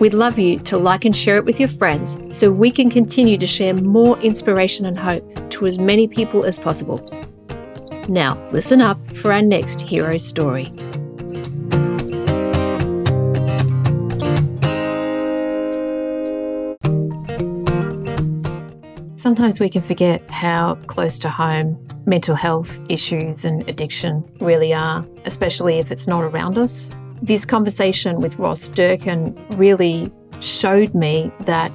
we'd love you to like and share it with your friends so we can continue to share more inspiration and hope to as many people as possible. Now, listen up for our next hero story. Sometimes we can forget how close to home mental health issues and addiction really are, especially if it's not around us. This conversation with Ross Durkin really showed me that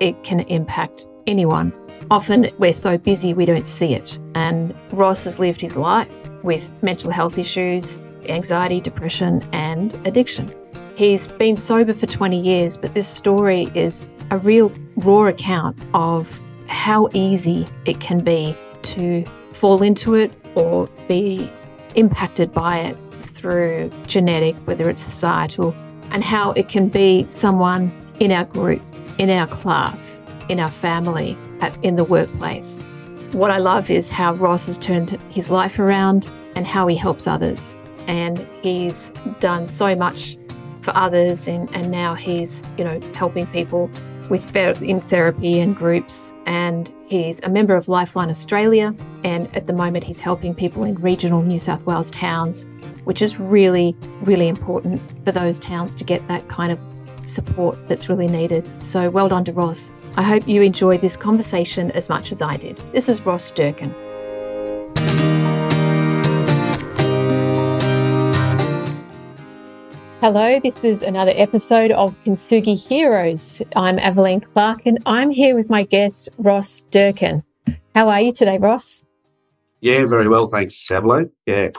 it can impact anyone. Often we're so busy we don't see it. And Ross has lived his life with mental health issues, anxiety, depression, and addiction. He's been sober for 20 years, but this story is a real raw account of how easy it can be to fall into it or be impacted by it through genetic, whether it's societal, and how it can be someone in our group, in our class, in our family, at, in the workplace. What I love is how Ross has turned his life around and how he helps others. And he's done so much for others, and, and now he's, you know, helping people with in therapy and groups. And he's a member of Lifeline Australia. And at the moment, he's helping people in regional New South Wales towns, which is really, really important for those towns to get that kind of support that's really needed. So well done to Ross. I hope you enjoyed this conversation as much as I did. This is Ross Durkin. Hello, this is another episode of Kintsugi Heroes. I'm Evelyn Clark and I'm here with my guest, Ross Durkin. How are you today, Ross? Yeah, very well. Thanks, Evelyn. Yeah.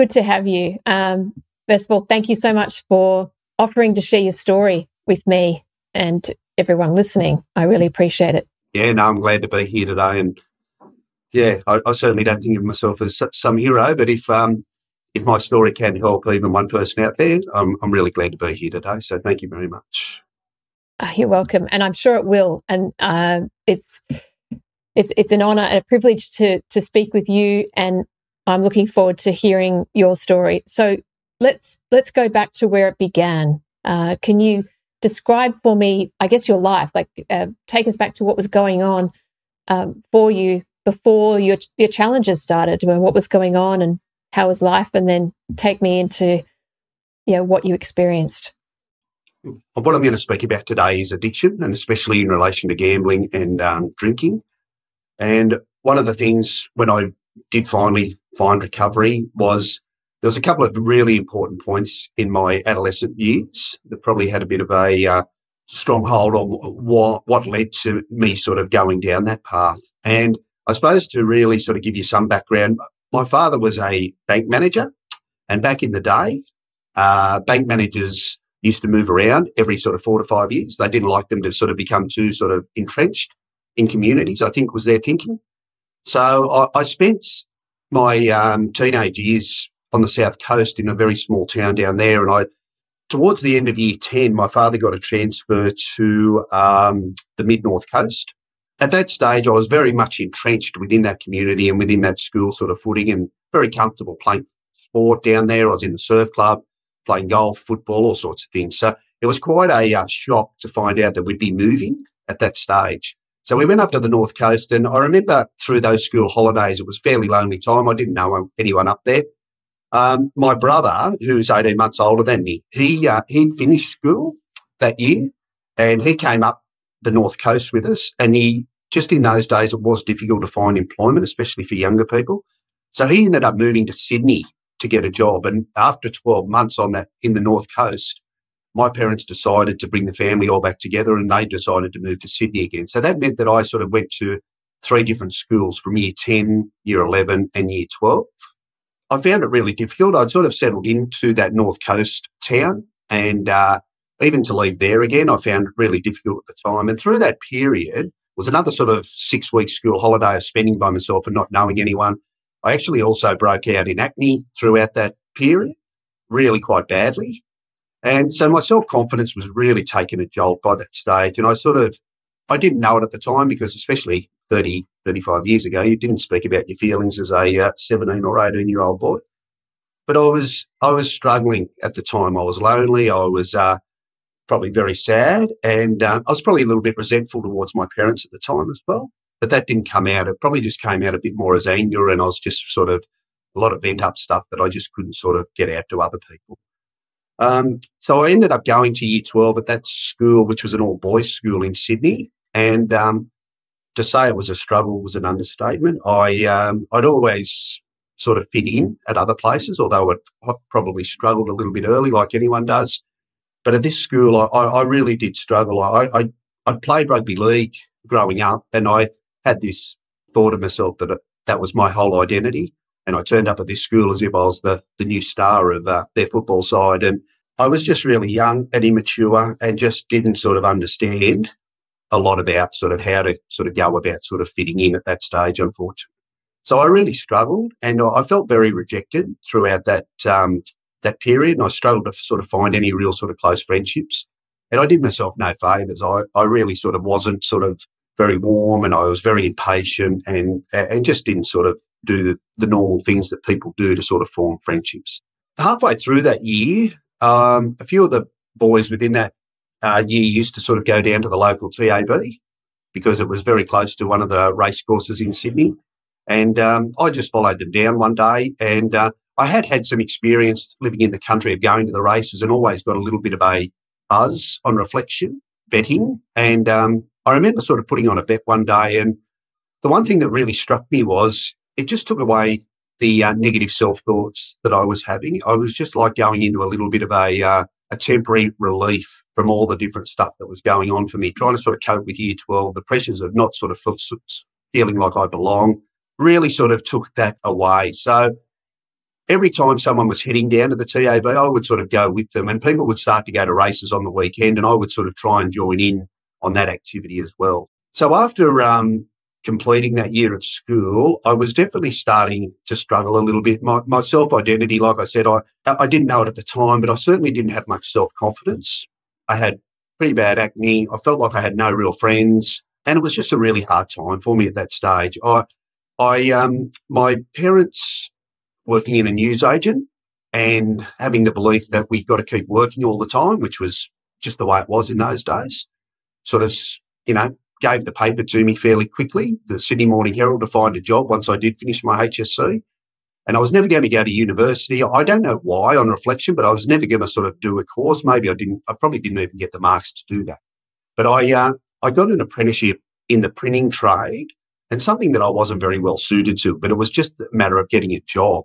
Good to have you. Um, first of all, thank you so much for offering to share your story with me and everyone listening. I really appreciate it. Yeah, no, I'm glad to be here today. And yeah, I, I certainly don't think of myself as some hero, but if um, if my story can help even one person out there, I'm, I'm really glad to be here today. So thank you very much. Uh, you're welcome, and I'm sure it will. And uh, it's it's it's an honour and a privilege to to speak with you, and I'm looking forward to hearing your story. So let's let's go back to where it began. Uh, can you describe for me, I guess, your life? Like, uh, take us back to what was going on um, for you before your your challenges started. What was going on, and how was life, and then take me into you know what you experienced. What I'm going to speak about today is addiction, and especially in relation to gambling and um, drinking. And one of the things when I did finally find recovery was there was a couple of really important points in my adolescent years that probably had a bit of a uh, stronghold on what, what led to me sort of going down that path. And I suppose to really sort of give you some background, my father was a bank manager, and back in the day, uh, bank managers used to move around every sort of four to five years. They didn't like them to sort of become too sort of entrenched in communities. I think was their thinking. So I, I spent my um, teenage years on the south coast in a very small town down there, and I. Towards the end of year 10, my father got a transfer to um, the mid north coast at that stage, I was very much entrenched within that community and within that school sort of footing and very comfortable playing sport down there. I was in the surf club, playing golf, football, all sorts of things. So it was quite a uh, shock to find out that we'd be moving at that stage. So we went up to the north coast, and I remember through those school holidays, it was fairly lonely time. I didn't know anyone up there. Um, my brother, who's 18 months older than me, he uh, he'd finished school that year, and he came up the north coast with us, and he just in those days, it was difficult to find employment, especially for younger people. So he ended up moving to Sydney to get a job. And after 12 months on that in the North Coast, my parents decided to bring the family all back together and they decided to move to Sydney again. So that meant that I sort of went to three different schools from year 10, year 11, and year 12. I found it really difficult. I'd sort of settled into that North Coast town and uh, even to leave there again, I found it really difficult at the time. And through that period, was another sort of six week school holiday of spending by myself and not knowing anyone. I actually also broke out in acne throughout that period, really quite badly. And so my self confidence was really taken a jolt by that stage. And I sort of, I didn't know it at the time because, especially 30, 35 years ago, you didn't speak about your feelings as a uh, 17 or 18 year old boy. But I was, I was struggling at the time. I was lonely. I was uh, probably very sad. And uh, I was probably a little bit resentful towards my parents at the time as well. But that didn't come out. It probably just came out a bit more as anger. And I was just sort of a lot of vent up stuff that I just couldn't sort of get out to other people. Um, so I ended up going to year 12 at that school, which was an all boys school in Sydney. And um, to say it was a struggle was an understatement. I, um, I'd always sort of fit in at other places, although I probably struggled a little bit early, like anyone does. But at this school, I, I really did struggle. I, I, I played rugby league growing up, and I had this thought of myself that that was my whole identity. And I turned up at this school as if I was the, the new star of uh, their football side. And I was just really young and immature and just didn't sort of understand a lot about sort of how to sort of go about sort of fitting in at that stage, unfortunately. So I really struggled and I felt very rejected throughout that, um, that period. And I struggled to sort of find any real sort of close friendships. And I did myself no favours. I, I really sort of wasn't sort of very warm and I was very impatient and, and just didn't sort of do the, the normal things that people do to sort of form friendships. Halfway through that year, um, a few of the boys within that uh, year used to sort of go down to the local TAB because it was very close to one of the race courses in Sydney. And um, I just followed them down one day. And uh, I had had some experience living in the country of going to the races and always got a little bit of a buzz on reflection, betting. And um, I remember sort of putting on a bet one day. And the one thing that really struck me was it just took away the uh, negative self thoughts that I was having. I was just like going into a little bit of a, uh, a temporary relief from all the different stuff that was going on for me, trying to sort of cope with year 12, the pressures of not sort of feeling like I belong, really sort of took that away. So every time someone was heading down to the TAB, I would sort of go with them and people would start to go to races on the weekend and I would sort of try and join in on that activity as well. So after um, completing that year at school, I was definitely starting to struggle a little bit. My, my self identity, like I said, I, I didn't know it at the time, but I certainly didn't have much self confidence. I had pretty bad acne. I felt like I had no real friends, and it was just a really hard time for me at that stage. I, I, um, my parents working in a news agent and having the belief that we've got to keep working all the time, which was just the way it was in those days, sort of, you know, gave the paper to me fairly quickly, the Sydney Morning Herald, to find a job once I did finish my HSC. And I was never going to go to university. I don't know why on reflection, but I was never going to sort of do a course. Maybe I didn't, I probably didn't even get the marks to do that. But I, uh, I got an apprenticeship in the printing trade and something that I wasn't very well suited to, but it was just a matter of getting a job.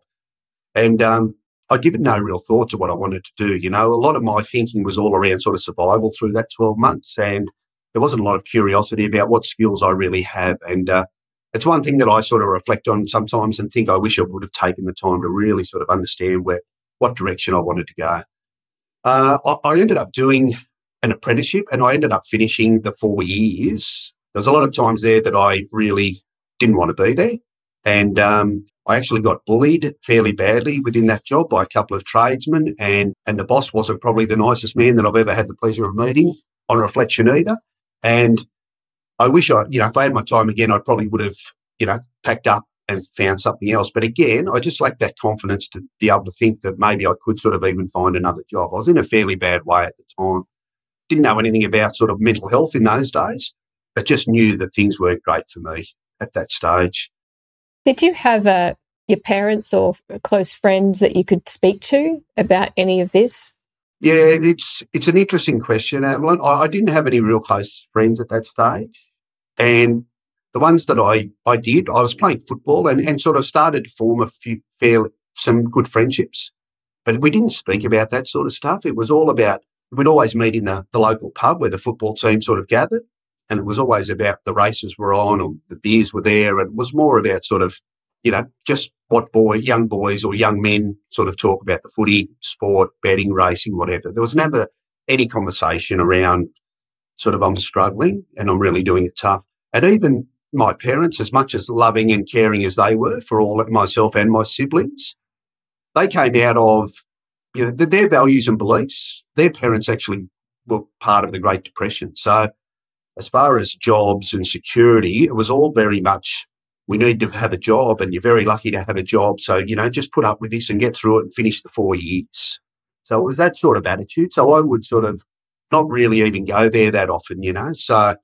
And um, I'd given no real thought to what I wanted to do. You know, a lot of my thinking was all around sort of survival through that 12 months. And there wasn't a lot of curiosity about what skills I really have. And uh, it's one thing that I sort of reflect on sometimes and think I wish I would have taken the time to really sort of understand where what direction I wanted to go. Uh, I, I ended up doing an apprenticeship and I ended up finishing the four years. There was a lot of times there that I really didn't want to be there. And um, I actually got bullied fairly badly within that job by a couple of tradesmen, and and the boss wasn't probably the nicest man that I've ever had the pleasure of meeting on reflection either. And I wish I, you know, if I had my time again, I probably would have, you know, packed up and found something else. But again, I just lacked that confidence to be able to think that maybe I could sort of even find another job. I was in a fairly bad way at the time. Didn't know anything about sort of mental health in those days, but just knew that things weren't great for me at that stage. Did you have uh, your parents or close friends that you could speak to about any of this? Yeah, it's it's an interesting question. I, I didn't have any real close friends at that stage, and the ones that I, I did, I was playing football and, and sort of started to form a few fairly some good friendships. But we didn't speak about that sort of stuff. It was all about we'd always meet in the, the local pub where the football team sort of gathered. And it was always about the races were on or the beers were there. And it was more about sort of you know, just what boy, young boys or young men sort of talk about the footy, sport, betting, racing, whatever. There was never any conversation around sort of I'm struggling and I'm really doing it tough. And even my parents, as much as loving and caring as they were for all of myself and my siblings, they came out of you know their values and beliefs. Their parents actually were part of the Great Depression. So, as far as jobs and security, it was all very much we need to have a job, and you're very lucky to have a job. So, you know, just put up with this and get through it and finish the four years. So it was that sort of attitude. So I would sort of not really even go there that often, you know. So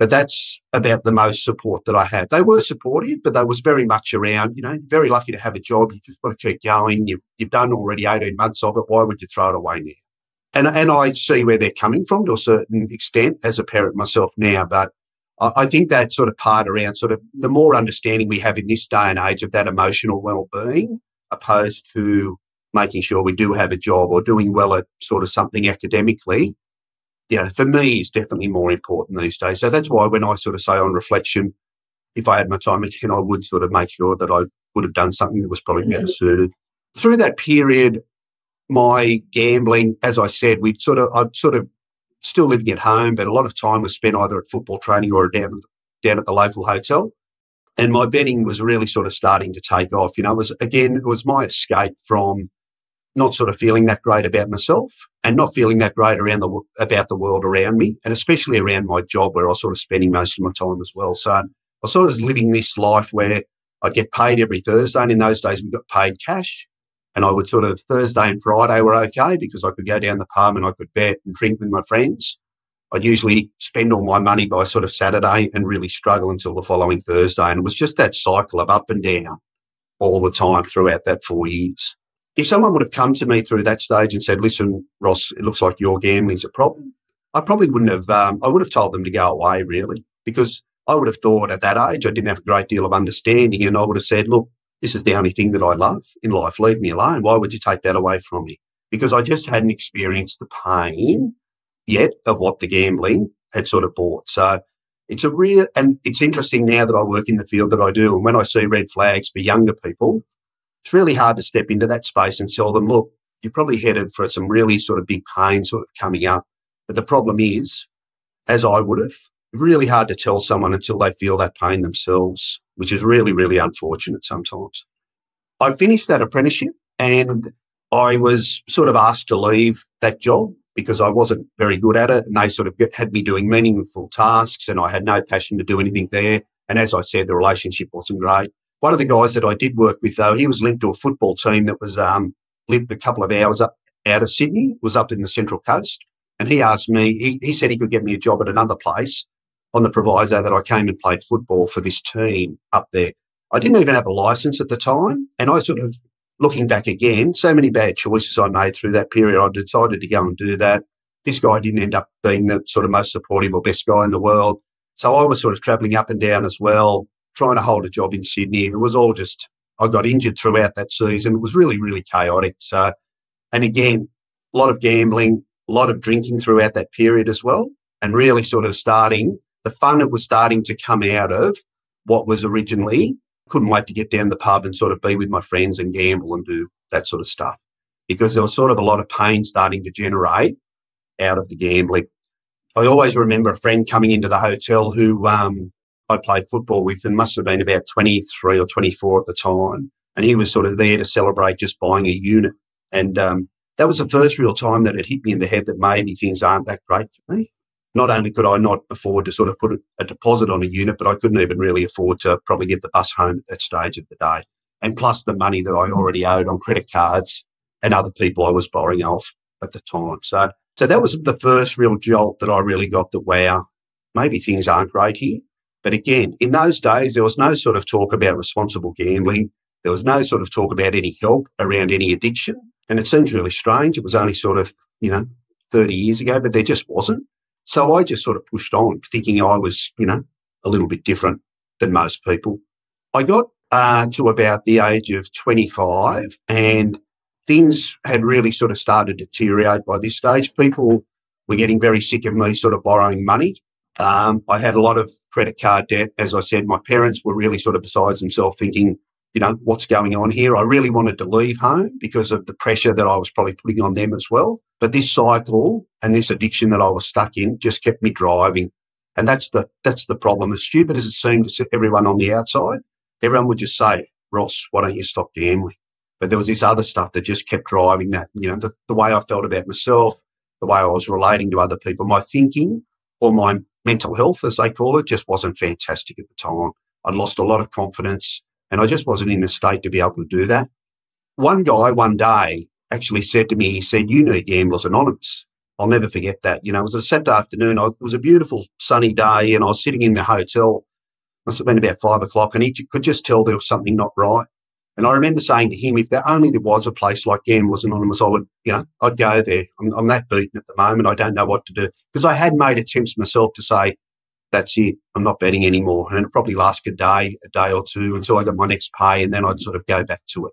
but that's about the most support that I had. They were supportive, but they was very much around, you know, very lucky to have a job. You just got to keep going. You've, you've done already 18 months of it. Why would you throw it away now? And, and I see where they're coming from to a certain extent as a parent myself now. But I, think that sort of part around sort of the more understanding we have in this day and age of that emotional well-being opposed to making sure we do have a job or doing well at sort of something academically yeah, for me, is definitely more important these days. So that's why when I sort of say on reflection, if I had my time again, I would sort of make sure that I would have done something that was probably better mm-hmm. suited. Through that period, my gambling, as I said, we'd sort of, I'd sort of still living at home, but a lot of time was spent either at football training or down, down at the local hotel. And my betting was really sort of starting to take off. You know, it was again, it was my escape from not sort of feeling that great about myself and not feeling that great around the about the world around me, and especially around my job where I was sort of spending most of my time as well. So I was sort of living this life where I'd get paid every Thursday, and in those days we got paid cash. And I would sort of Thursday and Friday were okay because I could go down the pub and I could bet and drink with my friends. I'd usually spend all my money by sort of Saturday and really struggle until the following Thursday. And it was just that cycle of up and down all the time throughout that four years if someone would have come to me through that stage and said, listen, Ross, it looks like your gambling's a problem, I probably wouldn't have, um, I would have told them to go away really, because I would have thought at that age I didn't have a great deal of understanding and I would have said, look, this is the only thing that I love in life. Leave me alone. Why would you take that away from me? Because I just hadn't experienced the pain yet of what the gambling had sort of brought. So it's a real, and it's interesting now that I work in the field that I do. And when I see red flags for younger people, it's really hard to step into that space and tell them, look, you're probably headed for some really sort of big pain sort of coming up. But the problem is, as I would have, really hard to tell someone until they feel that pain themselves, which is really, really unfortunate sometimes. I finished that apprenticeship and I was sort of asked to leave that job because I wasn't very good at it. And they sort of had me doing meaningful tasks and I had no passion to do anything there. And as I said, the relationship wasn't great. One of the guys that I did work with, though, he was linked to a football team that was um, lived a couple of hours up out of Sydney, was up in the Central Coast. And he asked me, he, he said he could get me a job at another place on the proviso that I came and played football for this team up there. I didn't even have a license at the time. And I sort of, looking back again, so many bad choices I made through that period. I decided to go and do that. This guy didn't end up being the sort of most supportive or best guy in the world. So I was sort of traveling up and down as well, trying to hold a job in Sydney. It was all just, I got injured throughout that season. It was really, really chaotic. So, and again, a lot of gambling, a lot of drinking throughout that period as well. And really sort of starting the fun that was starting to come out of what was originally couldn't wait to get down the pub and sort of be with my friends and gamble and do that sort of stuff because there was sort of a lot of pain starting to generate out of the gambling. I always remember a friend coming into the hotel who um, I played football with and must have been about 23 or 24 at the time. And he was sort of there to celebrate just buying a unit. And um, that was the first real time that it hit me in the head that maybe things aren't that great for me. Not only could I not afford to sort of put a deposit on a unit, but I couldn't even really afford to probably get the bus home at that stage of the day. And plus the money that I already owed on credit cards and other people I was borrowing off at the time. So, so that was the first real jolt that I really got that, wow, maybe things aren't great here. But again, in those days, there was no sort of talk about responsible gambling. There was no sort of talk about any help around any addiction. And it seems really strange. It was only sort of, you know, 30 years ago, but there just wasn't. So I just sort of pushed on thinking I was, you know, a little bit different than most people. I got uh, to about the age of 25 and things had really sort of started to deteriorate by this stage. People were getting very sick of me sort of borrowing money um, I had a lot of credit card debt. As I said, my parents were really sort of besides themselves thinking, you know, what's going on here? I really wanted to leave home because of the pressure that I was probably putting on them as well. But this cycle and this addiction that I was stuck in just kept me driving. And that's the that's the problem. As stupid as it seemed to everyone on the outside, everyone would just say, Ross, why don't you stop gambling? But there was this other stuff that just kept driving that, you know, the, the way I felt about myself, the way I was relating to other people, my thinking or my mental health, as they call it, just wasn't fantastic at the time. I'd lost a lot of confidence and I just wasn't in a state to be able to do that. One guy one day actually said to me, he said, You need Gamblers Anonymous. I'll never forget that. You know, it was a Saturday afternoon. I, it was a beautiful sunny day and I was sitting in the hotel. Must have been about five o'clock and he could just tell there was something not right. And I remember saying to him, if there only there was a place like Gamblers Anonymous, I would, you know, I'd go there. I'm, I'm that beaten at the moment. I don't know what to do because I had made attempts myself to say, that's it. I'm not betting anymore. And it probably lasted a day, a day or two until I got my next pay and then I'd sort of go back to it.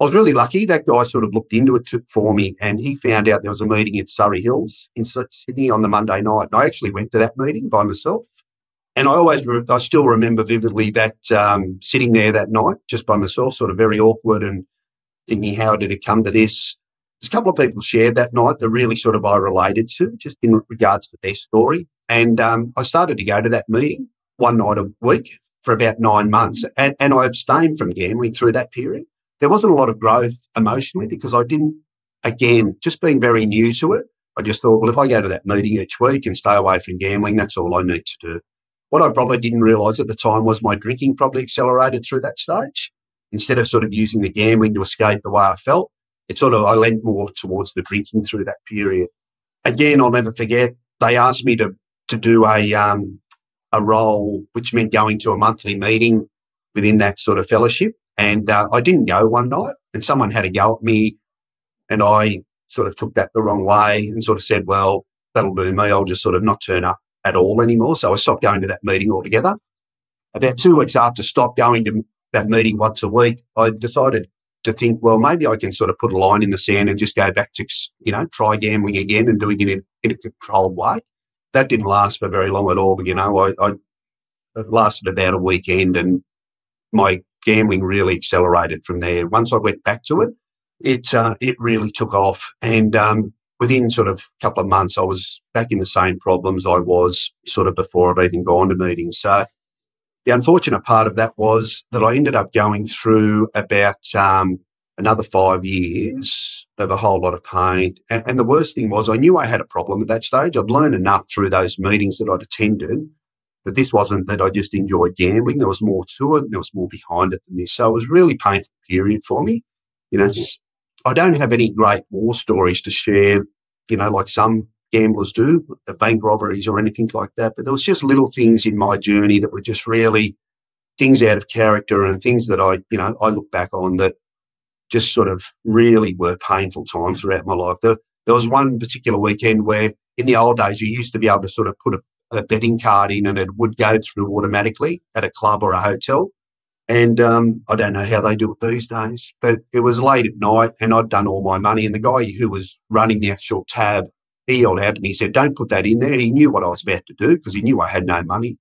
I was really lucky. That guy sort of looked into it for me and he found out there was a meeting at Surry Hills in Sydney on the Monday night. And I actually went to that meeting by myself. And I always, I still remember vividly that um, sitting there that night just by myself, sort of very awkward and thinking, how did it come to this? There's a couple of people shared that night that really sort of I related to, just in regards to their story. And um, I started to go to that meeting one night a week for about nine months. And, and I abstained from gambling through that period there wasn't a lot of growth emotionally because I didn't, again, just being very new to it. I just thought, well, if I go to that meeting each week and stay away from gambling, that's all I need to do. What I probably didn't realize at the time was my drinking probably accelerated through that stage. Instead of sort of using the gambling to escape the way I felt, it sort of, I leaned more towards the drinking through that period. Again, I'll never forget, they asked me to, to do a, um, a role, which meant going to a monthly meeting within that sort of fellowship. And uh, I didn't go one night, and someone had a go at me, and I sort of took that the wrong way and sort of said, "Well, that'll do me. I'll just sort of not turn up at all anymore." So I stopped going to that meeting altogether. About two weeks after stop going to that meeting once a week, I decided to think, well, maybe I can sort of put a line in the sand and just go back to, you know, try gambling again and doing it in, in a controlled way. That didn't last for very long at all. But, you know, I, I it lasted about a weekend and my gambling really accelerated from there. Once I went back to it, it uh, it really took off, and um, within sort of a couple of months, I was back in the same problems I was sort of before I'd even gone to meetings. So the unfortunate part of that was that I ended up going through about um, another five years of a whole lot of pain. And, and, the worst thing was I knew I had a problem at that stage. I'd learned enough through those meetings that I'd attended that this wasn't that I just enjoyed gambling. There was more to it. There was more behind it than this. So it was really painful period for me. You know, just, I don't have any great war stories to share, you know, like some gamblers do, uh, bank robberies or anything like that. But there was just little things in my journey that were just really things out of character and things that I, you know, I look back on that just sort of really were painful times throughout my life. There, there was one particular weekend where in the old days you used to be able to sort of put a a betting card in and it would go through automatically at a club or a hotel. And um, I don't know how they do it these days, but it was late at night and I'd done all my money. And the guy who was running the actual tab, he yelled out me, he said, Don't put that in there. He knew what I was about to do because he knew I had no money.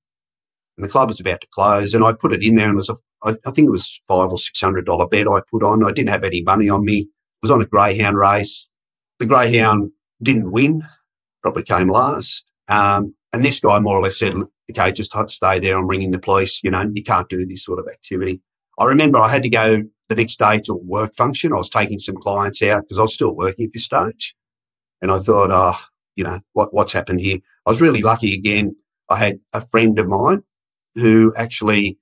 And the club was about to close. And I put it in there and it was I, I think it was five or six hundred dollar bet I put on. I didn't have any money on me. It was on a greyhound race. The greyhound didn't win, probably came last. Um, and this guy more or less said, okay, just stay there. I'm ringing the police. You know, you can't do this sort of activity. I remember I had to go the next day to a work function. I was taking some clients out because I was still working at this stage. And I thought, oh, you know, what, what's happened here? I was really lucky again. I had a friend of mine who actually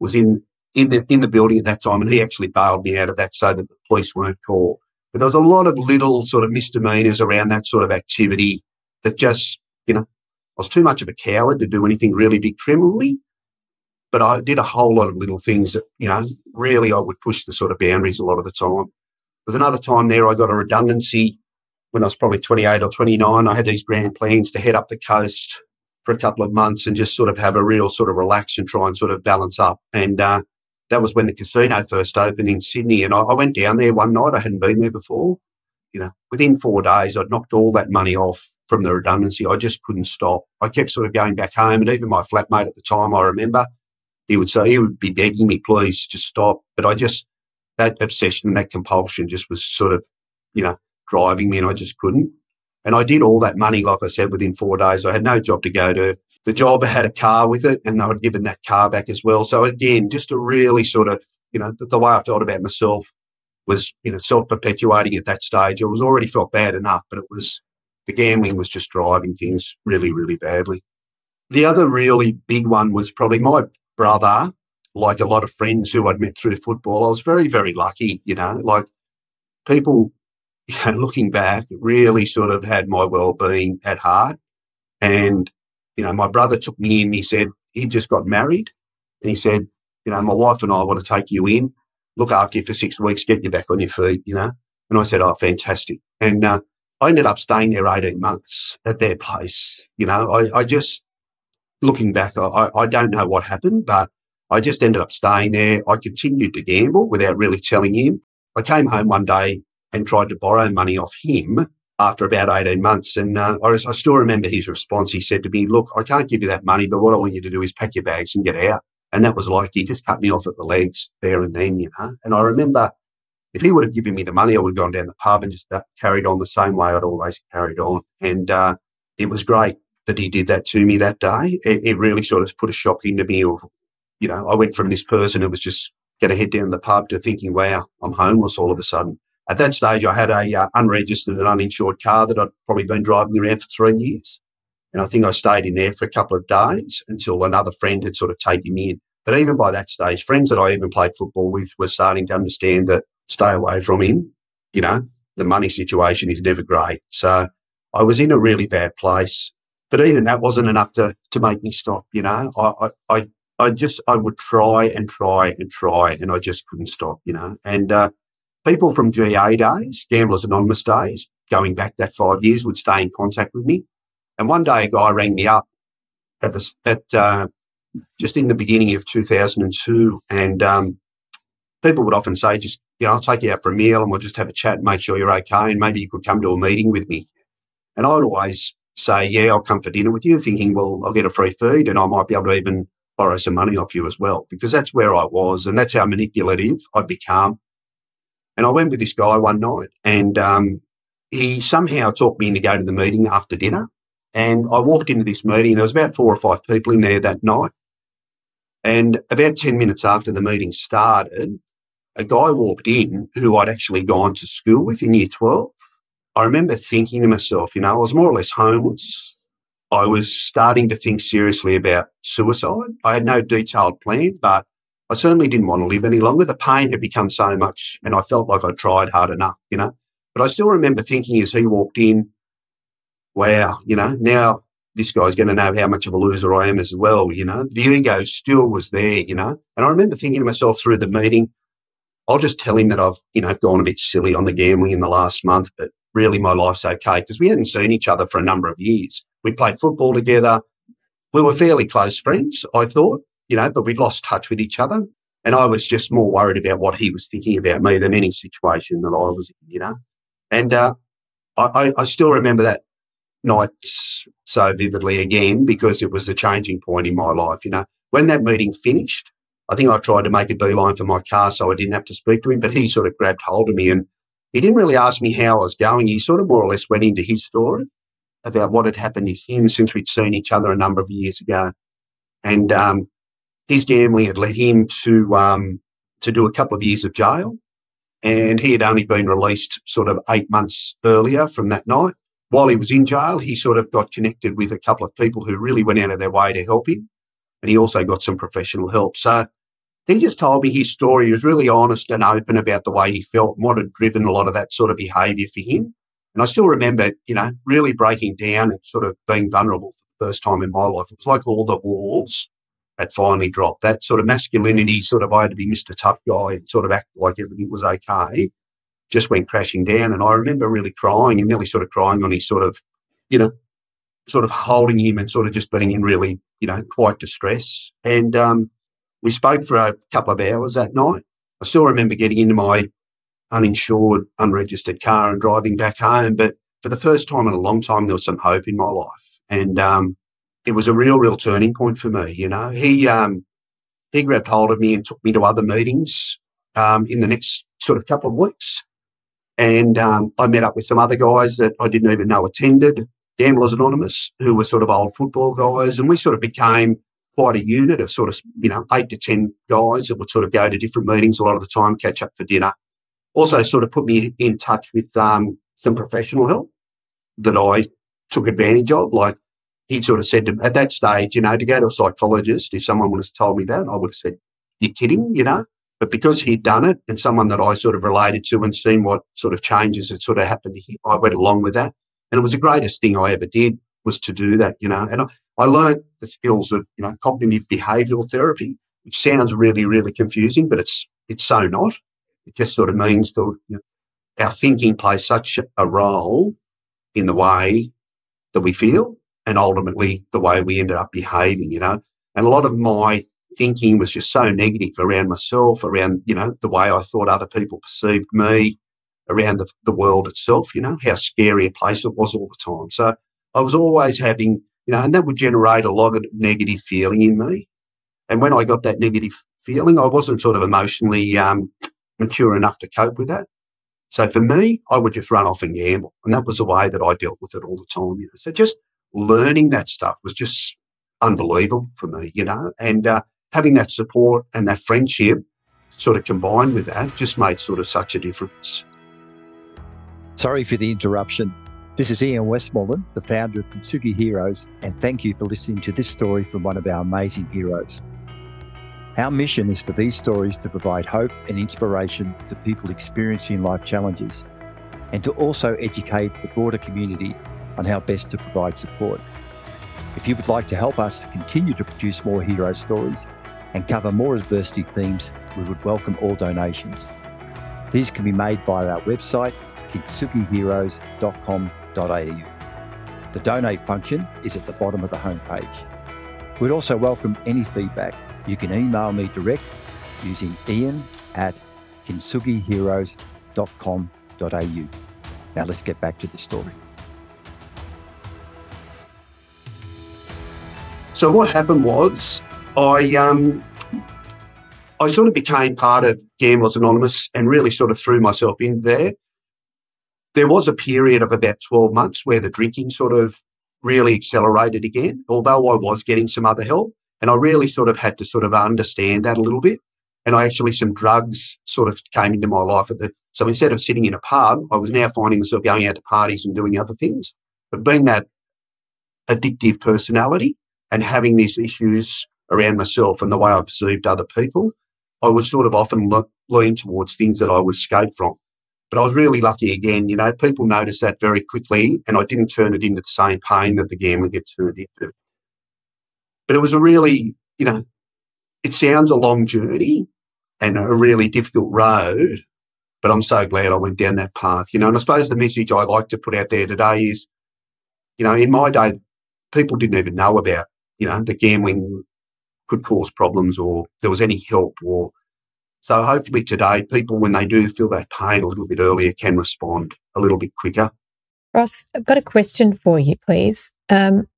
was in, in the, in the building at that time and he actually bailed me out of that so that the police weren't called. But there was a lot of little sort of misdemeanors around that sort of activity that just, you know, I was too much of a coward to do anything really big criminally. But I did a whole lot of little things that, you know, really I would push the sort of boundaries a lot of the time. There's another time there I got a redundancy when I was probably 28 or 29. I had these grand plans to head up the coast for a couple of months and just sort of have a real sort of relax and try and sort of balance up. And uh, that was when the casino first opened in Sydney. And I, I went down there one night. I hadn't been there before. You know, within four days, I'd knocked all that money off from the redundancy. I just couldn't stop. I kept sort of going back home, and even my flatmate at the time, I remember, he would say he would be begging me, "Please, just stop." But I just that obsession and that compulsion just was sort of, you know, driving me, and I just couldn't. And I did all that money, like I said, within four days. I had no job to go to. The job had a car with it and they were given that car back as well. So again, just a really sort of, you know, the, the way I felt about myself was, you know, self perpetuating at that stage. I was already felt bad enough, but it was, the gambling was just driving things really, really badly. The other really big one was probably my brother, like a lot of friends who I'd met through football. I was very, very lucky, you know, like people, you know, looking back, really sort of had my well being at heart. And you know, my brother took me in. He said he just got married, and he said, you know, my wife and I want to take you in, look after you for six weeks, get you back on your feet, you know. And I said, oh, fantastic. And uh, I ended up staying there 18 months at their place. You know, I, I just, looking back, I, I don't know what happened, but I just ended up staying there. I continued to gamble without really telling him. I came home one day and tried to borrow money off him after about 18 months. And uh, I, I, still remember his response. He said to me, Look, I can't give you that money, but what I want you to do is pack your bags and get out. And that was like, he just cut me off at the legs there and then, you know. And I remember if he would have given me the money, I would have gone down the pub and just uh, carried on the same way I'd always carried on. And uh, it was great that he did that to me that day. It, it really sort of put a shock into me of, you know, I went from this person who was just going to head down the pub to thinking, wow, I'm homeless all of a sudden. At that stage, I had a uh, unregistered and uninsured car that I'd probably been driving around for three years. And I think I stayed in there for a couple of days until another friend had sort of taken me in. But even by that stage, friends that I even played football with were starting to understand that stay away from him. You know, the money situation is never great. So I was in a really bad place. But even that wasn't enough to, to make me stop, you know. I, I, I just, I would try and try and try and I just couldn't stop, you know. And uh, people from GA days, Gamblers Anonymous days, going back that five years, would stay in contact with me. And one day a guy rang me up at the, at, uh, just in the beginning of 2002. And um, people would often say, just, you know, I'll take you out for a meal and we'll just have a chat and make sure you're okay. And maybe you could come to a meeting with me. And I'd always say, yeah, I'll come for dinner with you, thinking, well, I'll get a free feed and I might be able to even borrow some money off you as well, because that's where I was. And that's how manipulative I'd become. And I went with this guy one night and um, he somehow talked me into going to the meeting after dinner. And I walked into this meeting. There was about four or five people in there that night. And about 10 minutes after the meeting started, a guy walked in who I'd actually gone to school with in year 12. I remember thinking to myself, you know, I was more or less homeless. I was starting to think seriously about suicide. I had no detailed plan, but I certainly didn't want to live any longer. The pain had become so much, and I felt like I tried hard enough, you know. But I still remember thinking as he walked in, wow, you know, now this guy's going to know how much of a loser I am as well, you know. The ego still was there, you know. And I remember thinking to myself through the meeting, I'll just tell him that I've, you know, gone a bit silly on the gambling in the last month, but really my life's okay because we hadn't seen each other for a number of years. We played football together. We were fairly close friends, I thought you know, but we'd lost touch with each other. And I was just more worried about what he was thinking about me than any situation that I was in, you know. And uh, I, I still remember that night so vividly again because it was a changing point in my life, you know. When that meeting finished, I think I tried to make a beeline for my car so I didn't have to speak to him, but he sort of grabbed hold of me and he didn't really ask me how I was going. He sort of more or less went into his story about what had happened to him since we'd seen each other a number of years ago. And um, his gambling had led him to um, to do a couple of years of jail, and he had only been released sort of eight months earlier from that night. While he was in jail, he sort of got connected with a couple of people who really went out of their way to help him, and he also got some professional help. So he just told me his story. He was really honest and open about the way he felt and what had driven a lot of that sort of behaviour for him. And I still remember, you know, really breaking down and sort of being vulnerable for the first time in my life. It was like all the walls had finally dropped. That sort of masculinity, sort of I had to be Mr. Tough Guy and sort of act like everything was okay, just went crashing down. And I remember really crying and nearly sort of crying on his sort of, you know, sort of holding him and sort of just being in really, you know, quite distress. And um, we spoke for a couple of hours that night. I still remember getting into my uninsured, unregistered car and driving back home. But for the first time in a long time, there was some hope in my life. And um, it was a real, real turning point for me. You know, he um, he grabbed hold of me and took me to other meetings um, in the next sort of couple of weeks, and um, I met up with some other guys that I didn't even know attended. Gamblers Anonymous, who were sort of old football guys, and we sort of became quite a unit of sort of, you know, eight to 10 guys that would sort of go to different meetings a lot of the time, catch up for dinner. Also, sort of put me in touch with um, some professional help that I took advantage of. Like he sort of said to, at that stage, you know, to go to a psychologist, if someone would have told me that, I would have said, You're kidding, you know? But because he'd done it and someone that I sort of related to and seen what sort of changes had sort of happened to him, I went along with that. And it was the greatest thing I ever did was to do that, you know. And I, I learned the skills of, you know, cognitive behavioral therapy, which sounds really, really confusing, but it's it's so not. It just sort of means that you know, our thinking plays such a role in the way that we feel and ultimately the way we ended up behaving, you know. And a lot of my thinking was just so negative around myself, around, you know, the way I thought other people perceived me, around the, the world itself, you know, how scary a place it was all the time. So I was always having, you know, and that would generate a lot of negative feeling in me. And when I got that negative feeling, I wasn't sort of emotionally um, mature enough to cope with that. So for me, I would just run off and gamble. And that was the way that I dealt with it all the time. You know? So just learning that stuff was just unbelievable for me, you know, and uh, having that support and that friendship sort of combined with that just made sort of such a difference. Sorry for the interruption. This is Ian Westmoreland, the founder of Kintsugi Heroes, and thank you for listening to this story from one of our amazing heroes. Our mission is for these stories to provide hope and inspiration to people experiencing life challenges and to also educate the broader community on how best to provide support. If you would like to help us to continue to produce more hero stories and cover more adversity themes, we would welcome all donations. These can be made via our website, kintsugiheroes.com.au. The donate function is at the bottom of the homepage. We'd also welcome any feedback you can email me direct using ian at kintsugiheroes.com.au. Now let's get back to the story. So what happened was I um I sort of became part of Gamblers Anonymous and really sort of threw myself in there. There was a period of about 12 months where the drinking sort of really accelerated again, although I was getting some other help. And I really sort of had to sort of understand that a little bit. And I actually, some drugs sort of came into my life at the, so instead of sitting in a pub, I was now finding myself going out to parties and doing other things. But being that addictive personality and having these issues around myself and the way I perceived other people, I would sort of often look, lean towards things that I would escape from. But I was really lucky again, you know, people noticed that very quickly and I didn't turn it into the same pain that the gambling gets turned into. But it was a really, you know, it sounds a long journey and a really difficult road, but I'm so glad I went down that path, you know. And I suppose the message I like to put out there today is, you know, in my day, people didn't even know about, you know, the gambling could cause problems or there was any help or so hopefully today people when they do feel that pain a little bit earlier can respond a little bit quicker. Ross, I've got a question for you, please. Um,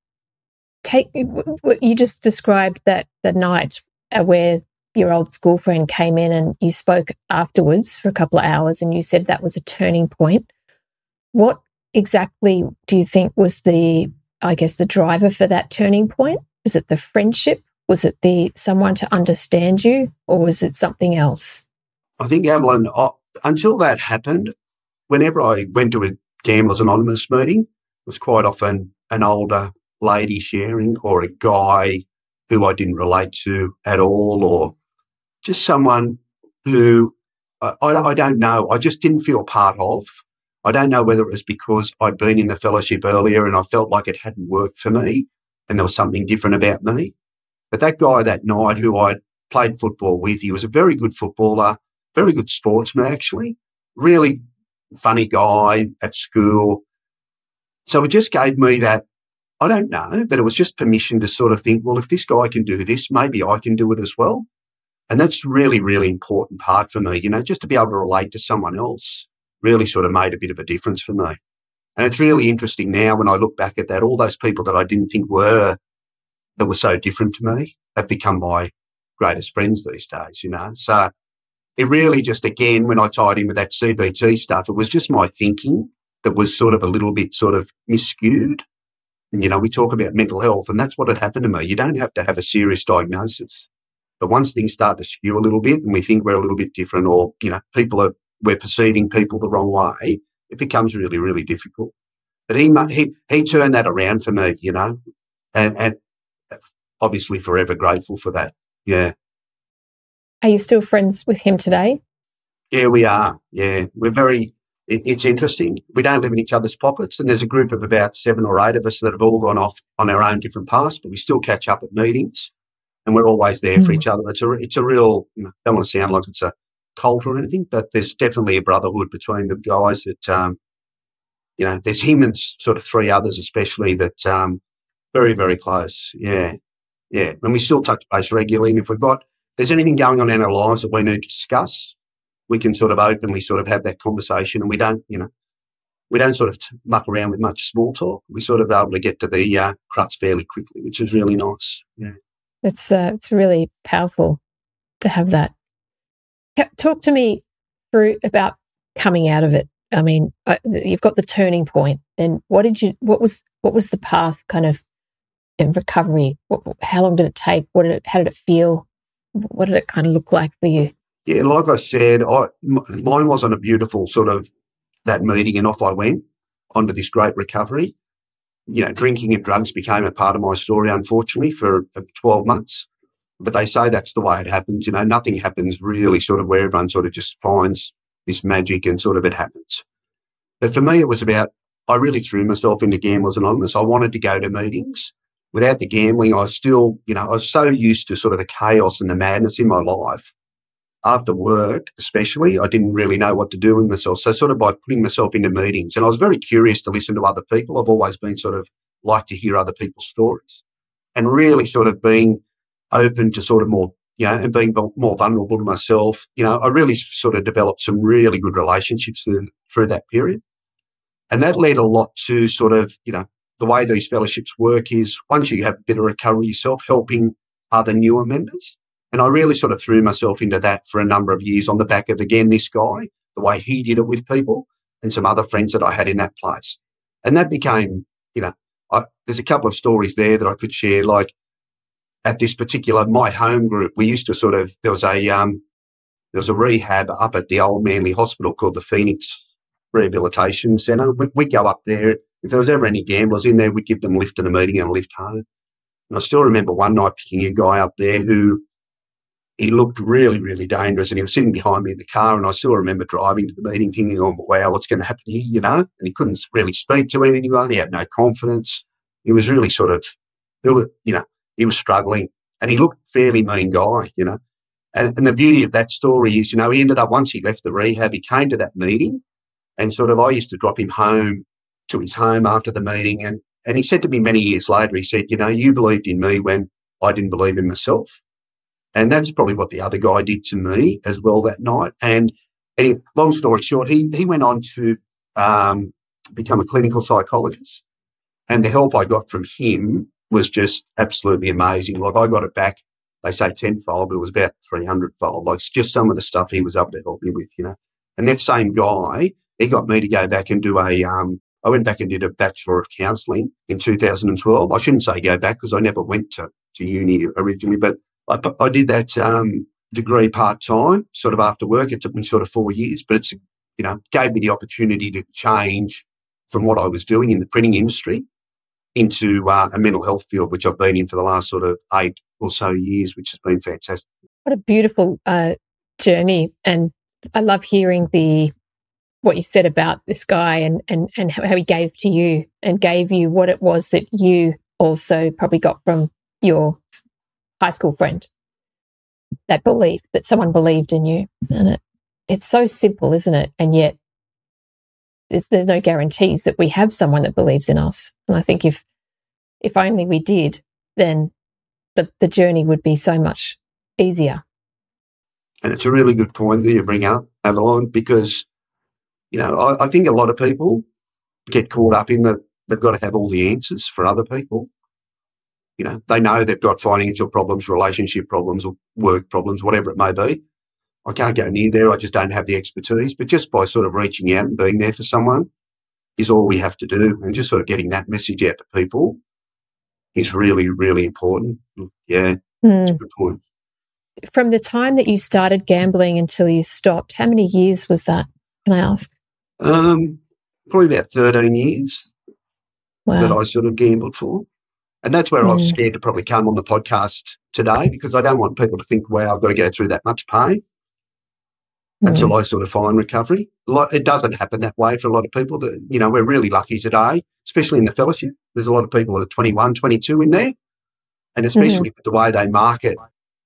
take you just described that the night uh, where your old school friend came in and you spoke afterwards for a couple of hours and you said that was a turning point what exactly do you think was the i guess the driver for that turning point was it the friendship was it the someone to understand you or was it something else i think evelyn uh, until that happened whenever i went to a gamblers anonymous meeting it was quite often an older lady sharing or a guy who I didn't relate to at all or just someone who I, I, don't know. I just didn't feel part of. I don't know whether it was because I'd been in the fellowship earlier and I felt like it hadn't worked for me and there was something different about me. But that guy that night who I played football with, he was a very good footballer, very good sportsman, actually, really funny guy at school. So it just gave me that I don't know, but it was just permission to sort of think, well, if this guy can do this, maybe I can do it as well. And that's really, really important part for me, you know, just to be able to relate to someone else really sort of made a bit of a difference for me. And it's really interesting now when I look back at that, all those people that I didn't think were, that were so different to me have become my greatest friends these days, you know. So it really just, again, when I tied in with that CBT stuff, it was just my thinking that was sort of a little bit sort of miscued And, you know, we talk about mental health, and that's what had happened to me. You don't have to have a serious diagnosis. But once things start to skew a little bit and we think we're a little bit different, or, you know, people are, we're perceiving people the wrong way, it becomes really, really difficult. But he, he, he turned that around for me, you know, and, and obviously forever grateful for that. Yeah. Are you still friends with him today? Yeah, we are. Yeah. We're very, it, it's interesting. We don't live in each other's pockets, and there's a group of about seven or eight of us that have all gone off on our own different paths, but we still catch up at meetings, and we're always there mm. for each other. It's a it's a real. You know, don't want to sound like it's a cult or anything, but there's definitely a brotherhood between the guys that. Um, you know, there's him and sort of three others, especially that um, very very close. Yeah, yeah, and we still touch base regularly. And if we've got there's anything going on in our lives that we need to discuss, we can sort of openly sort of have that conversation and we don't, you know, we don't sort of muck around with much small talk. We sort of able to get to the uh, crux fairly quickly, which is really nice. Yeah. It's, uh, it's really powerful to have that. Talk to me through about coming out of it. I mean, uh, you've got the turning point. What did you? What was what was the path kind of in recovery? What, how long did it take? What did it? How did it feel? What did it kind of look like for you? Yeah, like I said, I, mine wasn't a beautiful sort of that meeting, and off I went onto this great recovery. You know, drinking and drugs became a part of my story, unfortunately, for uh, 12 months. But they say that's the way it happens. You know, nothing happens really sort of where everyone sort of just finds this magic and sort of it happens. But for me, it was about, I really threw myself into Gamblers Anonymous. I wanted to go to meetings. Without the gambling, I still, you know, I was so used to sort of the chaos and the madness in my life after work, especially, I didn't really know what to do with myself. So sort of by putting myself into meetings and I was very curious to listen to other people. I've always been sort of like to hear other people's stories and really sort of being open to sort of more, you know, and being more vulnerable to myself. You know, I really sort of developed some really good relationships through, through that period. And that led a lot to sort of, you know, the way these fellowships work is once you have a bit of recovery yourself, helping other newer members and I really sort of threw myself into that for a number of years on the back of, again, this guy, the way he did it with people and some other friends that I had in that place. And that became, you know, I, there's a couple of stories there that I could share. Like at this particular, my home group, we used to sort of, there was a, um, there was a rehab up at the old Manly Hospital called the Phoenix Rehabilitation Centre. We, would go up there. If there was ever any gamblers in there, we'd give them a lift to the meeting and a lift home. And I still remember one night picking a guy up there who he looked really, really dangerous. And he was sitting behind me in the car. And I still remember driving to the meeting thinking, oh, wow, what's going to happen here, you know? And he couldn't really speak to anyone. He had no confidence. He was really sort of, you know, he was struggling. And he looked fairly mean guy, you know. And, and the beauty of that story is, you know, he ended up, once he left the rehab, he came to that meeting. And sort of, I used to drop him home to his home after the meeting. And, and he said to me many years later, he said, you know, you believed in me when I didn't believe in myself. And that's probably what the other guy did to me as well that night. And anyway, long story short, he, he went on to um, become a clinical psychologist. And the help I got from him was just absolutely amazing. Like I got it back, they say tenfold, but it was about 300 fold. Like just some of the stuff he was able to help me with, you know. And that same guy, he got me to go back and do a, um, I went back and did a Bachelor of Counselling in 2012. I shouldn't say go back because I never went to, to uni originally, but I, I did that um, degree part time, sort of after work. It took me sort of four years, but it's you know gave me the opportunity to change from what I was doing in the printing industry into uh, a mental health field, which I've been in for the last sort of eight or so years, which has been fantastic. What a beautiful uh, journey, and I love hearing the what you said about this guy and and and how he gave to you and gave you what it was that you also probably got from your high school friend. That belief that someone believed in you. And it, it's so simple, isn't it? And yet there's no guarantees that we have someone that believes in us. And I think if, if only we did, then the, the journey would be so much easier. And it's a really good point that you bring up, Evelyn, because, you know, I, I think a lot of people get caught up in that they've got to have all the answers for other people. You know, they know they've got financial problems, relationship problems, or work problems, whatever it may be. I can't go near there. I just don't have the expertise. But just by sort of reaching out and being there for someone, is all we have to do. And just sort of getting that message out to people is really, really important. Yeah, Mm. good point. From the time that you started gambling until you stopped, how many years was that? Can I ask? Um, probably about 13 years that I sort of gambled for. And that's where I was Mm. scared to probably come on the podcast today because I don't want people to think, wow, I've got to go through that much pain Mm. until I sort of find recovery. It doesn't happen that way for a lot of people. That You know, we're really lucky today, especially in the fellowship. There's a lot of people that are 21, 22 in there. And especially with the way they market,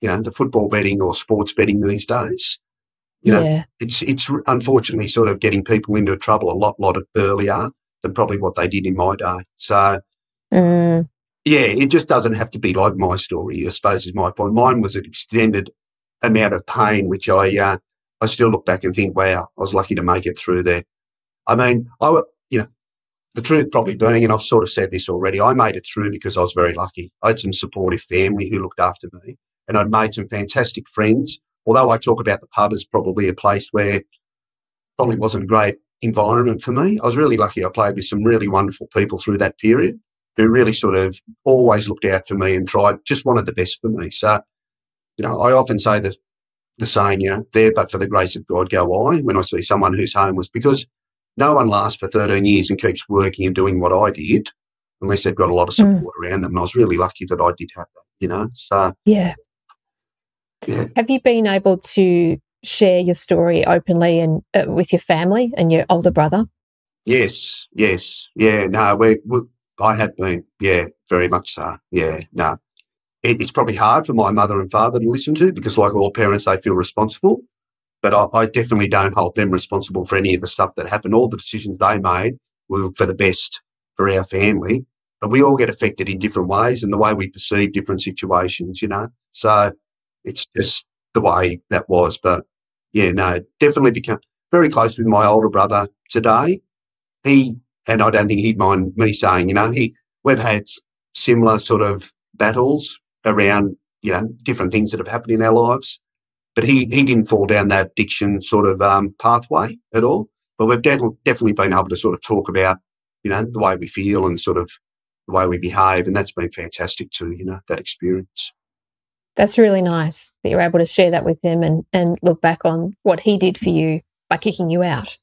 you know, the football betting or sports betting these days, you know, yeah. it's it's unfortunately sort of getting people into trouble a lot lot earlier than probably what they did in my day. So Mm. yeah, it just doesn't have to be like my story. I suppose is my point. Mine was an extended amount of pain, which I uh, I still look back and think, wow, I was lucky to make it through there. I mean, I you know the truth probably being, and I've sort of said this already, I made it through because I was very lucky. I had some supportive family who looked after me, and I'd made some fantastic friends. Although I talk about the pub as probably a place where probably wasn't a great environment for me, I was really lucky. I played with some really wonderful people through that period who really sort of always looked out for me and tried, just wanted the best for me. So, you know, I often say the, the saying, you know, there but for the grace of God go I, when I see someone whose home was because no one lasts for 13 years and keeps working and doing what I did unless they've got a lot of Mm. support around them. And I was really lucky that I did have that, you know. So, Yeah. yeah. Have you been able to share your story openly and uh, with your family and your older brother? Yes, yes, yeah. No, we, we I have been, yeah, very much so. Yeah, no, it, it's probably hard for my mother and father to listen to because, like all parents, they feel responsible. But I, I definitely don't hold them responsible for any of the stuff that happened. All the decisions they made were for the best for our family. But we all get affected in different ways and the way we perceive different situations, you know. So it's just the way that was. But yeah, no, definitely become very close with my older brother today he and I don't think he'd mind me saying, you know, he we've had similar sort of battles around, you know, different things that have happened in our lives. But he he didn't fall down that addiction sort of um, pathway at all. But we've de- definitely been able to sort of talk about, you know, the way we feel and sort of the way we behave, and that's been fantastic too. You know, that experience. That's really nice that you're able to share that with him and, and look back on what he did for you by kicking you out.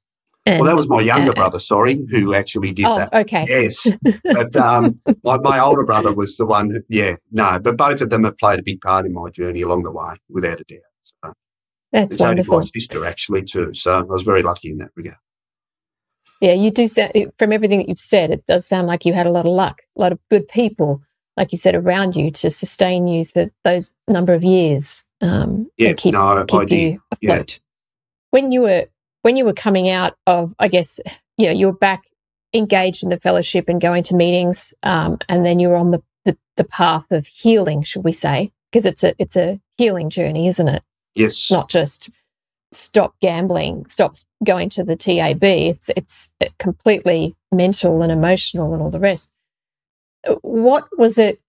And, well, that was my younger uh, brother, sorry, who actually did Oh, that. okay. Yes, but um, my, my older brother was the one. Who, yeah, no, but both of them have played a big part in my journey along the way, without a doubt. So, That's it's only wonderful. my sister actually too, so I was very lucky in that regard. Yeah, you do sound, from everything that you've said, it does sound like you had a lot of luck, a lot of good people, like you said, around you to sustain you for those number of years. Um, Yeah, keep, no, I keep did. you Yeah. afloat. When you were when you were coming out of, I guess, you know, you were back engaged in the fellowship and going to meetings, um, and then you were on the, the the path of healing, should we say? Because it's a it's a healing journey, isn't it? Yes, not just stop gambling, stop going to the TAB. It's it's completely mental and emotional and all the rest. Uh, What was it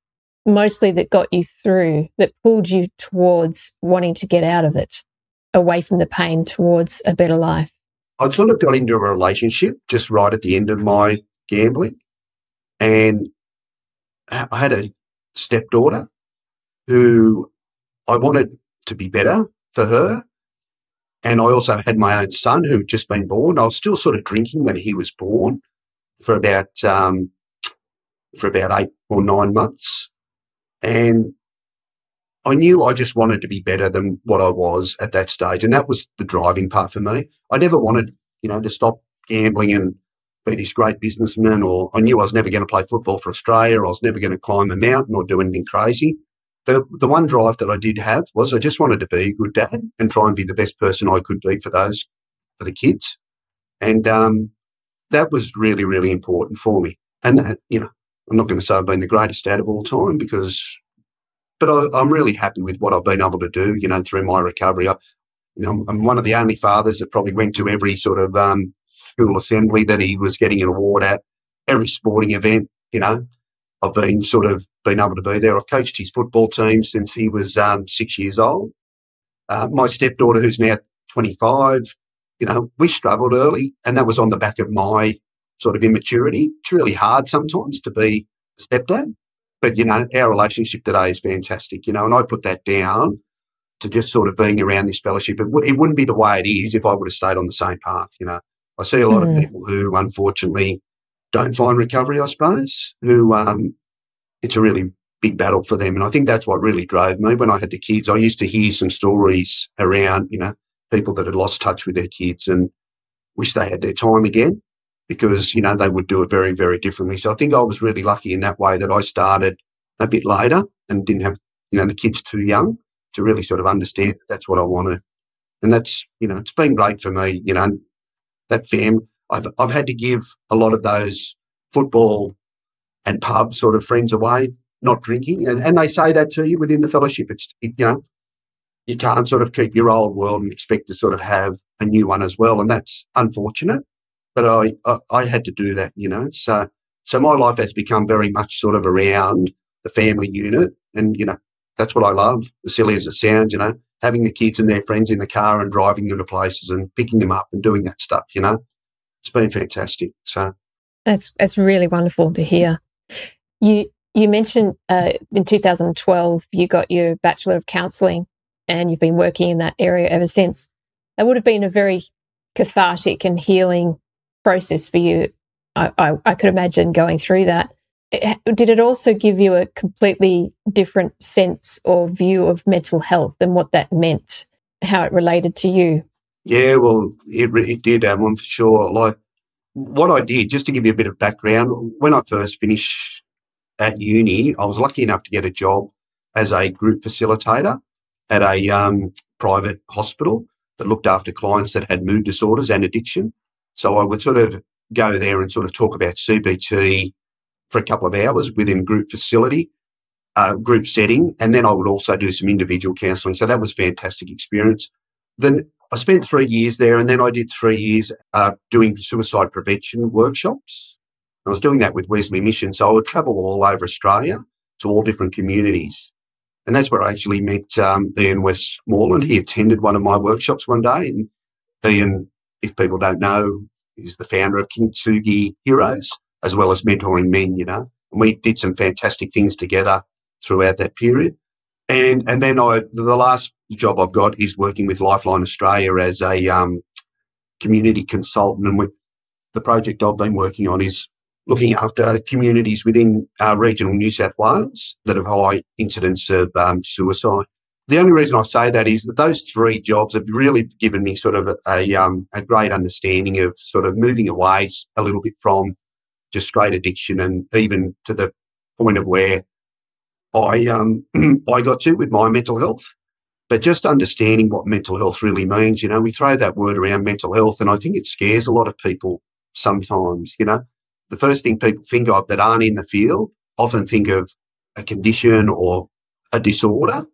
mostly that got you through that pulled you towards wanting to get out of it, away from the pain towards a better life? I sort of got into a relationship just right at the end of my gambling, and I had a stepdaughter who I wanted to be better for her. And I also had my own son who had just been born. I was still sort of drinking when he was born for about um, for about eight or nine months, and I knew I just wanted to be better than what I was at that stage, and that was the driving part for me. I never wanted, you know, to stop gambling and be this great businessman, or I knew I was never going to play football for Australia, or I was never going to climb a mountain or do anything crazy. The, the one drive that I did have was I just wanted to be a good dad and try and be the best person I could be for those, for the kids. And um, that was really, really important for me. And, that, you know, I'm not going to say I've been the greatest dad of all time because, but I, I'm really happy with what I've been able to do, you know, through my recovery. I, you know, I'm one of the only fathers that probably went to every sort of um, school assembly that he was getting an award at, every sporting event, you know. I've been sort of been able to be there. I've coached his football team since he was um, six years old. Uh, my stepdaughter, who's now 25, you know, we struggled early, and that was on the back of my sort of immaturity. It's really hard sometimes to be a stepdad. But, you know, our relationship today is fantastic, you know, and I put that down to just sort of being around this fellowship. It, w- it wouldn't be the way it is if I would have stayed on the same path, you know. I see a lot mm. of people who unfortunately don't find recovery, I suppose, who um, it's a really big battle for them. And I think that's what really drove me when I had the kids. I used to hear some stories around, you know, people that had lost touch with their kids and wish they had their time again because, you know, they would do it very, very differently. So I think I was really lucky in that way that I started a bit later and didn't have, you know, the kids too young to really sort of understand that that's what I wanted. And that's, you know, it's been great for me, you know, that fam. I've, I've had to give a lot of those football and pub sort of friends away, not drinking. And, and they say that to you within the fellowship. It's, it, you know, you can't sort of keep your old world and expect to sort of have a new one as well. And that's unfortunate. But I, I, I had to do that, you know. So, so my life has become very much sort of around the family unit. And, you know, that's what I love, as silly as it sounds, you know, having the kids and their friends in the car and driving them to places and picking them up and doing that stuff, you know. It's been fantastic. So that's that's really wonderful to hear. You you mentioned uh, in 2012 you got your Bachelor of Counselling and you've been working in that area ever since. That would have been a very cathartic and healing process for you. I, I, I could imagine going through that. Did it also give you a completely different sense or view of mental health and what that meant, how it related to you? Yeah, well, it, it did, Evelyn, for sure. Like what I did, just to give you a bit of background, when I first finished at uni, I was lucky enough to get a job as a group facilitator at a um, private hospital that looked after clients that had mood disorders and addiction. So I would sort of go there and sort of talk about CBT for a couple of hours within group facility, uh, group setting, and then I would also do some individual counselling. So that was a fantastic experience. Then I spent three years there, and then I did three years uh, doing suicide prevention workshops. I was doing that with Wesley Mission, so I would travel all over Australia to all different communities. And that's where I actually met um, Ian Westmoreland. He attended one of my workshops one day. And Ian, if people don't know, is the founder of Kintsugi Heroes, as well as mentoring men, you know. And we did some fantastic things together throughout that period. And and then I the last job I've got is working with Lifeline Australia as a um, community consultant. And with the project I've been working on is looking after communities within uh, regional New South Wales that have high incidence of um, suicide. The only reason I say that is that those three jobs have really given me sort of a, a, um, a great understanding of sort of moving away a little bit from just straight addiction and even to the point of where I um, I got to with my mental health. But just understanding what mental health really means, you know, we throw that word around mental health, and I think it scares a lot of people sometimes. You know, the first thing people think of that aren't in the field often think of a condition or a disorder,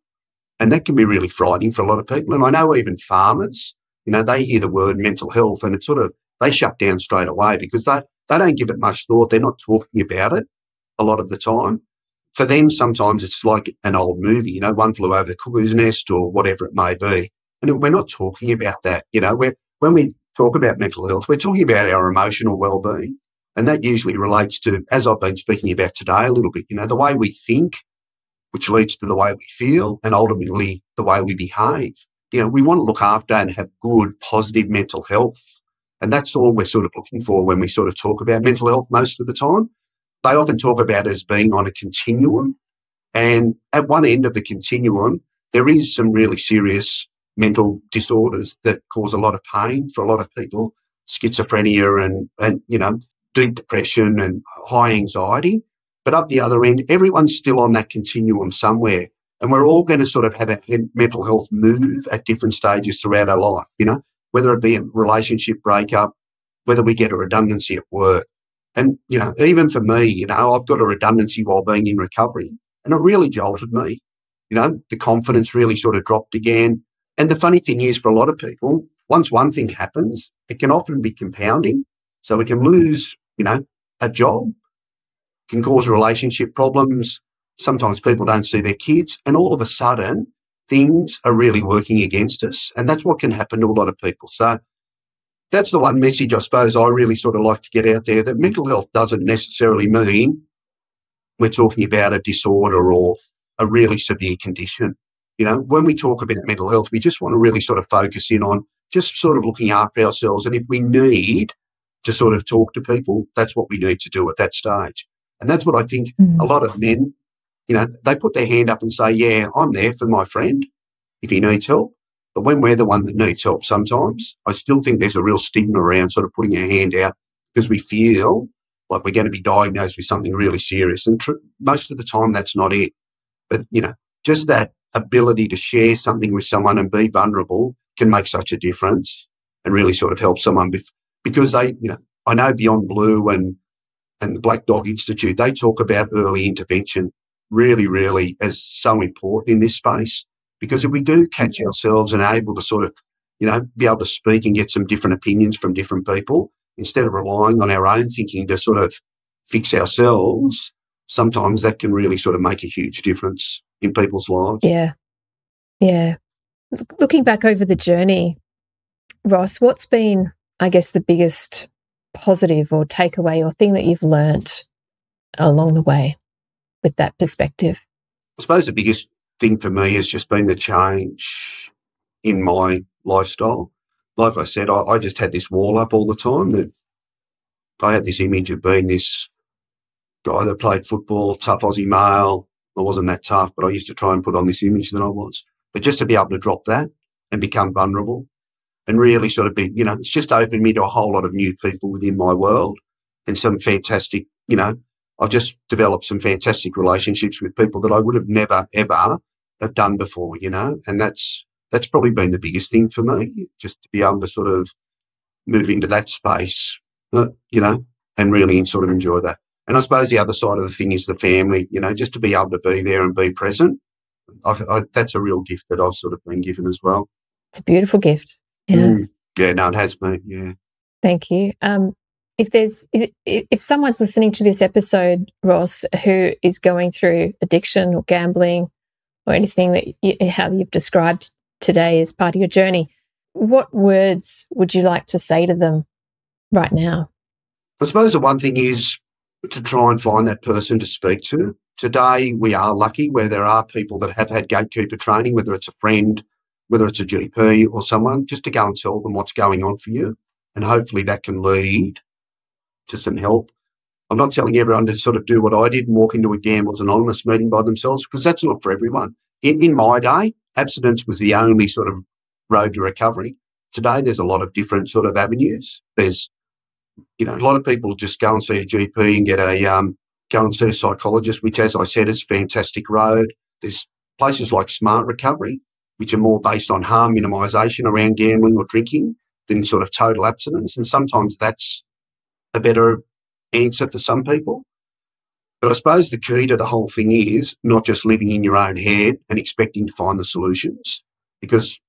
and that can be really frightening for a lot of people. And I know even farmers, you know, they hear the word mental health, and it sort of they shut down straight away because they they don't give it much thought. They're not talking about it a lot of the time for them, sometimes it's like an old movie, you know, one flew over the cuckoo's nest or whatever it may be. And we're not talking about that. You know, we're, when we talk about mental health, we're talking about our emotional well-being. And that usually relates to, as I've been speaking about today a little bit, you know, the way we think, which leads to the way we feel and ultimately the way we behave. You know, we want to look after and have good, positive mental health. And that's all we're sort of looking for when we sort of talk about mental health most of the time they often talk about as being on a continuum. And at one end of the continuum, there is some really serious mental disorders that cause a lot of pain for a lot of people, schizophrenia and, and, you know, deep depression and high anxiety. But up the other end, everyone's still on that continuum somewhere. And we're all going to sort of have a mental health move at different stages throughout our life, you know, whether it be a relationship breakup, whether we get a redundancy at work, and, you know, even for me, you know, I've got a redundancy while being in recovery and it really jolted me. You know, the confidence really sort of dropped again. And the funny thing is, for a lot of people, once one thing happens, it can often be compounding. So we can lose, you know, a job, can cause relationship problems. Sometimes people don't see their kids, and all of a sudden, things are really working against us. And that's what can happen to a lot of people. So that's the one message I suppose I really sort of like to get out there that mental health doesn't necessarily mean we're talking about a disorder or a really severe condition. You know, when we talk about mental health, we just want to really sort of focus in on just sort of looking after ourselves. And if we need to sort of talk to people, that's what we need to do at that stage. And that's what I think mm. a lot of men, you know, they put their hand up and say, Yeah, I'm there for my friend if he needs help. But when we're the one that needs help sometimes, I still think there's a real stigma around sort of putting our hand out because we feel like we're going to be diagnosed with something really serious. And tr- most of the time, that's not it. But, you know, just that ability to share something with someone and be vulnerable can make such a difference and really sort of help someone with, because they, you know, I know Beyond Blue and, and the Black Dog Institute, they talk about early intervention really, really as so important in this space. Because if we do catch ourselves and able to sort of, you know, be able to speak and get some different opinions from different people, instead of relying on our own thinking to sort of fix ourselves, sometimes that can really sort of make a huge difference in people's lives. Yeah. Yeah. Looking back over the journey, Ross, what's been, I guess, the biggest positive or takeaway or thing that you've learnt along the way with that perspective? I suppose the biggest thing for me has just been the change in my lifestyle. Like I said, I, I just had this wall up all the time that I had this image of being this guy that played football, tough Aussie male. I wasn't that tough, but I used to try and put on this image that I was. But just to be able to drop that and become vulnerable and really sort of be, you know, it's just opened me to a whole lot of new people within my world and some fantastic, you know, I've just developed some fantastic relationships with people that I would have never, ever have done before, you know, and that's, that's probably been the biggest thing for me, just to be able to sort of move into that space, uh, you know, and really sort of enjoy that. And I suppose the other side of the thing is the family, you know, just to be able to be there and be present. I, I, that's a real gift that I've sort of been given as well. It's a beautiful gift. Yeah. Mm, yeah, no, it has been. Yeah. Thank you. Um, if there's if, if someone's listening to this episode, Ross, who is going through addiction or gambling or anything that you, how you've described today as part of your journey, what words would you like to say to them right now? I suppose the one thing is to try and find that person to speak to. Today, we are lucky where there are people that have had gatekeeper training, whether it's a friend, whether it's a GP or someone, just to go and tell them what's going on for you. And hopefully that can lead to some help. I'm not telling everyone to sort of do what I did and walk into a Gamblers Anonymous meeting by themselves because that's not for everyone. In, in my day, abstinence was the only sort of road to recovery. Today, there's a lot of different sort of avenues. There's you know, a lot of people just go and see a GP and get a um, go and see a psychologist, which, as I said, is a fantastic road. There's places like Smart Recovery, which are more based on harm minimisation around gambling or drinking than sort of total abstinence, and sometimes that's a better answer for some people. But I suppose the key to the whole thing is not just living in your own head and expecting to find the solutions, because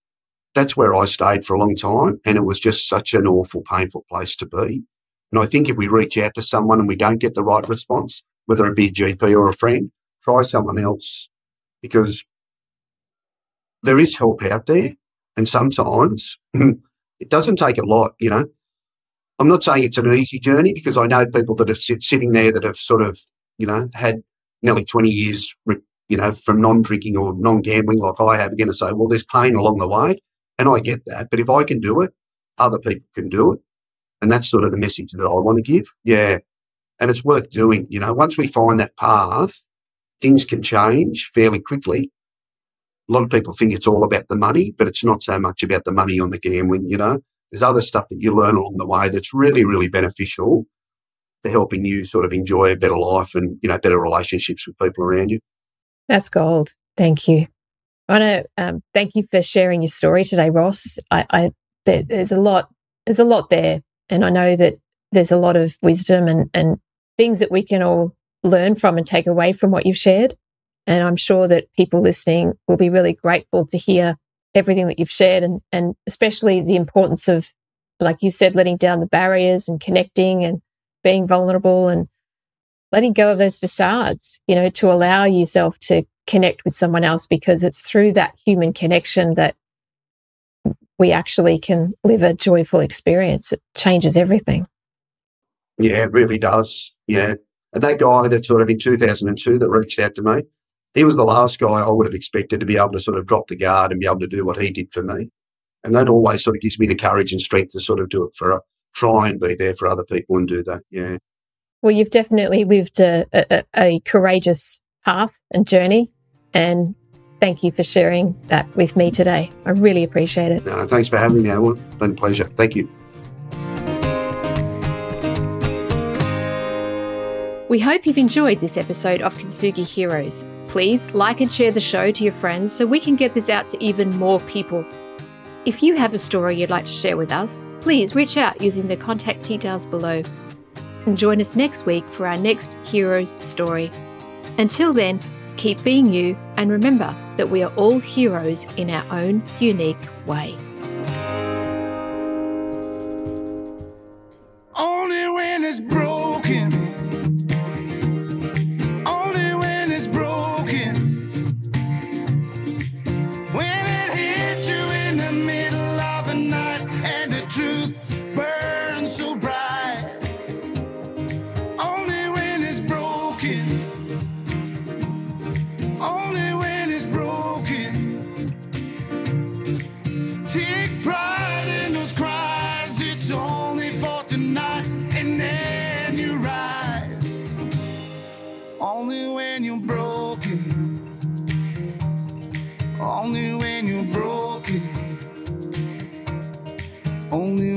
that's where I stayed for a long time, and it was just such an awful, painful place to be. And I think if we reach out to someone and we don't get the right response, whether it be a GP or a friend, try someone else because there is help out there. And sometimes it doesn't take a lot, you know. I'm not saying it's an easy journey because I know people that are sit, sitting there that have sort of, you know, had nearly 20 years, you know, from non drinking or non gambling like I have, are going to say, well, there's pain along the way. And I get that. But if I can do it, other people can do it. And that's sort of the message that I want to give. Yeah. And it's worth doing. You know, once we find that path, things can change fairly quickly. A lot of people think it's all about the money, but it's not so much about the money on the gambling, you know. There's other stuff that you learn along the way that's really, really beneficial to helping you sort of enjoy a better life and, you know, better relationships with people around you. That's gold. Thank you. I want to um, thank you for sharing your story today, Ross. I, I there, there's a lot, there's a lot there and I know that there's a lot of wisdom and, and things that we can all learn from and take away from what you've shared. And I'm sure that people listening will be really grateful to hear everything that you've shared and, and especially the importance of, like you said, letting down the barriers and connecting and being vulnerable and letting go of those facades, you know, to allow yourself to connect with someone else because it's through that human connection that we actually can live a joyful experience. It changes everything. Yeah, it really does. Yeah. And that guy that sort of in 2002 that reached out to me, he was the last guy I would have expected to be able to sort of drop the guard and be able to do what he did for me. And that always sort of gives me the courage and strength to sort of do it for, a, try and be there for other people and do that. Yeah. Well, you've definitely lived a, a, a courageous path and journey. And thank you for sharing that with me today. I really appreciate it. No, thanks for having me, It's been a pleasure. Thank you. We hope you've enjoyed this episode of Kintsugi Heroes please like and share the show to your friends so we can get this out to even more people. If you have a story you'd like to share with us, please reach out using the contact details below. And join us next week for our next hero's story. Until then, keep being you and remember that we are all heroes in our own unique way. Only when it's broken. only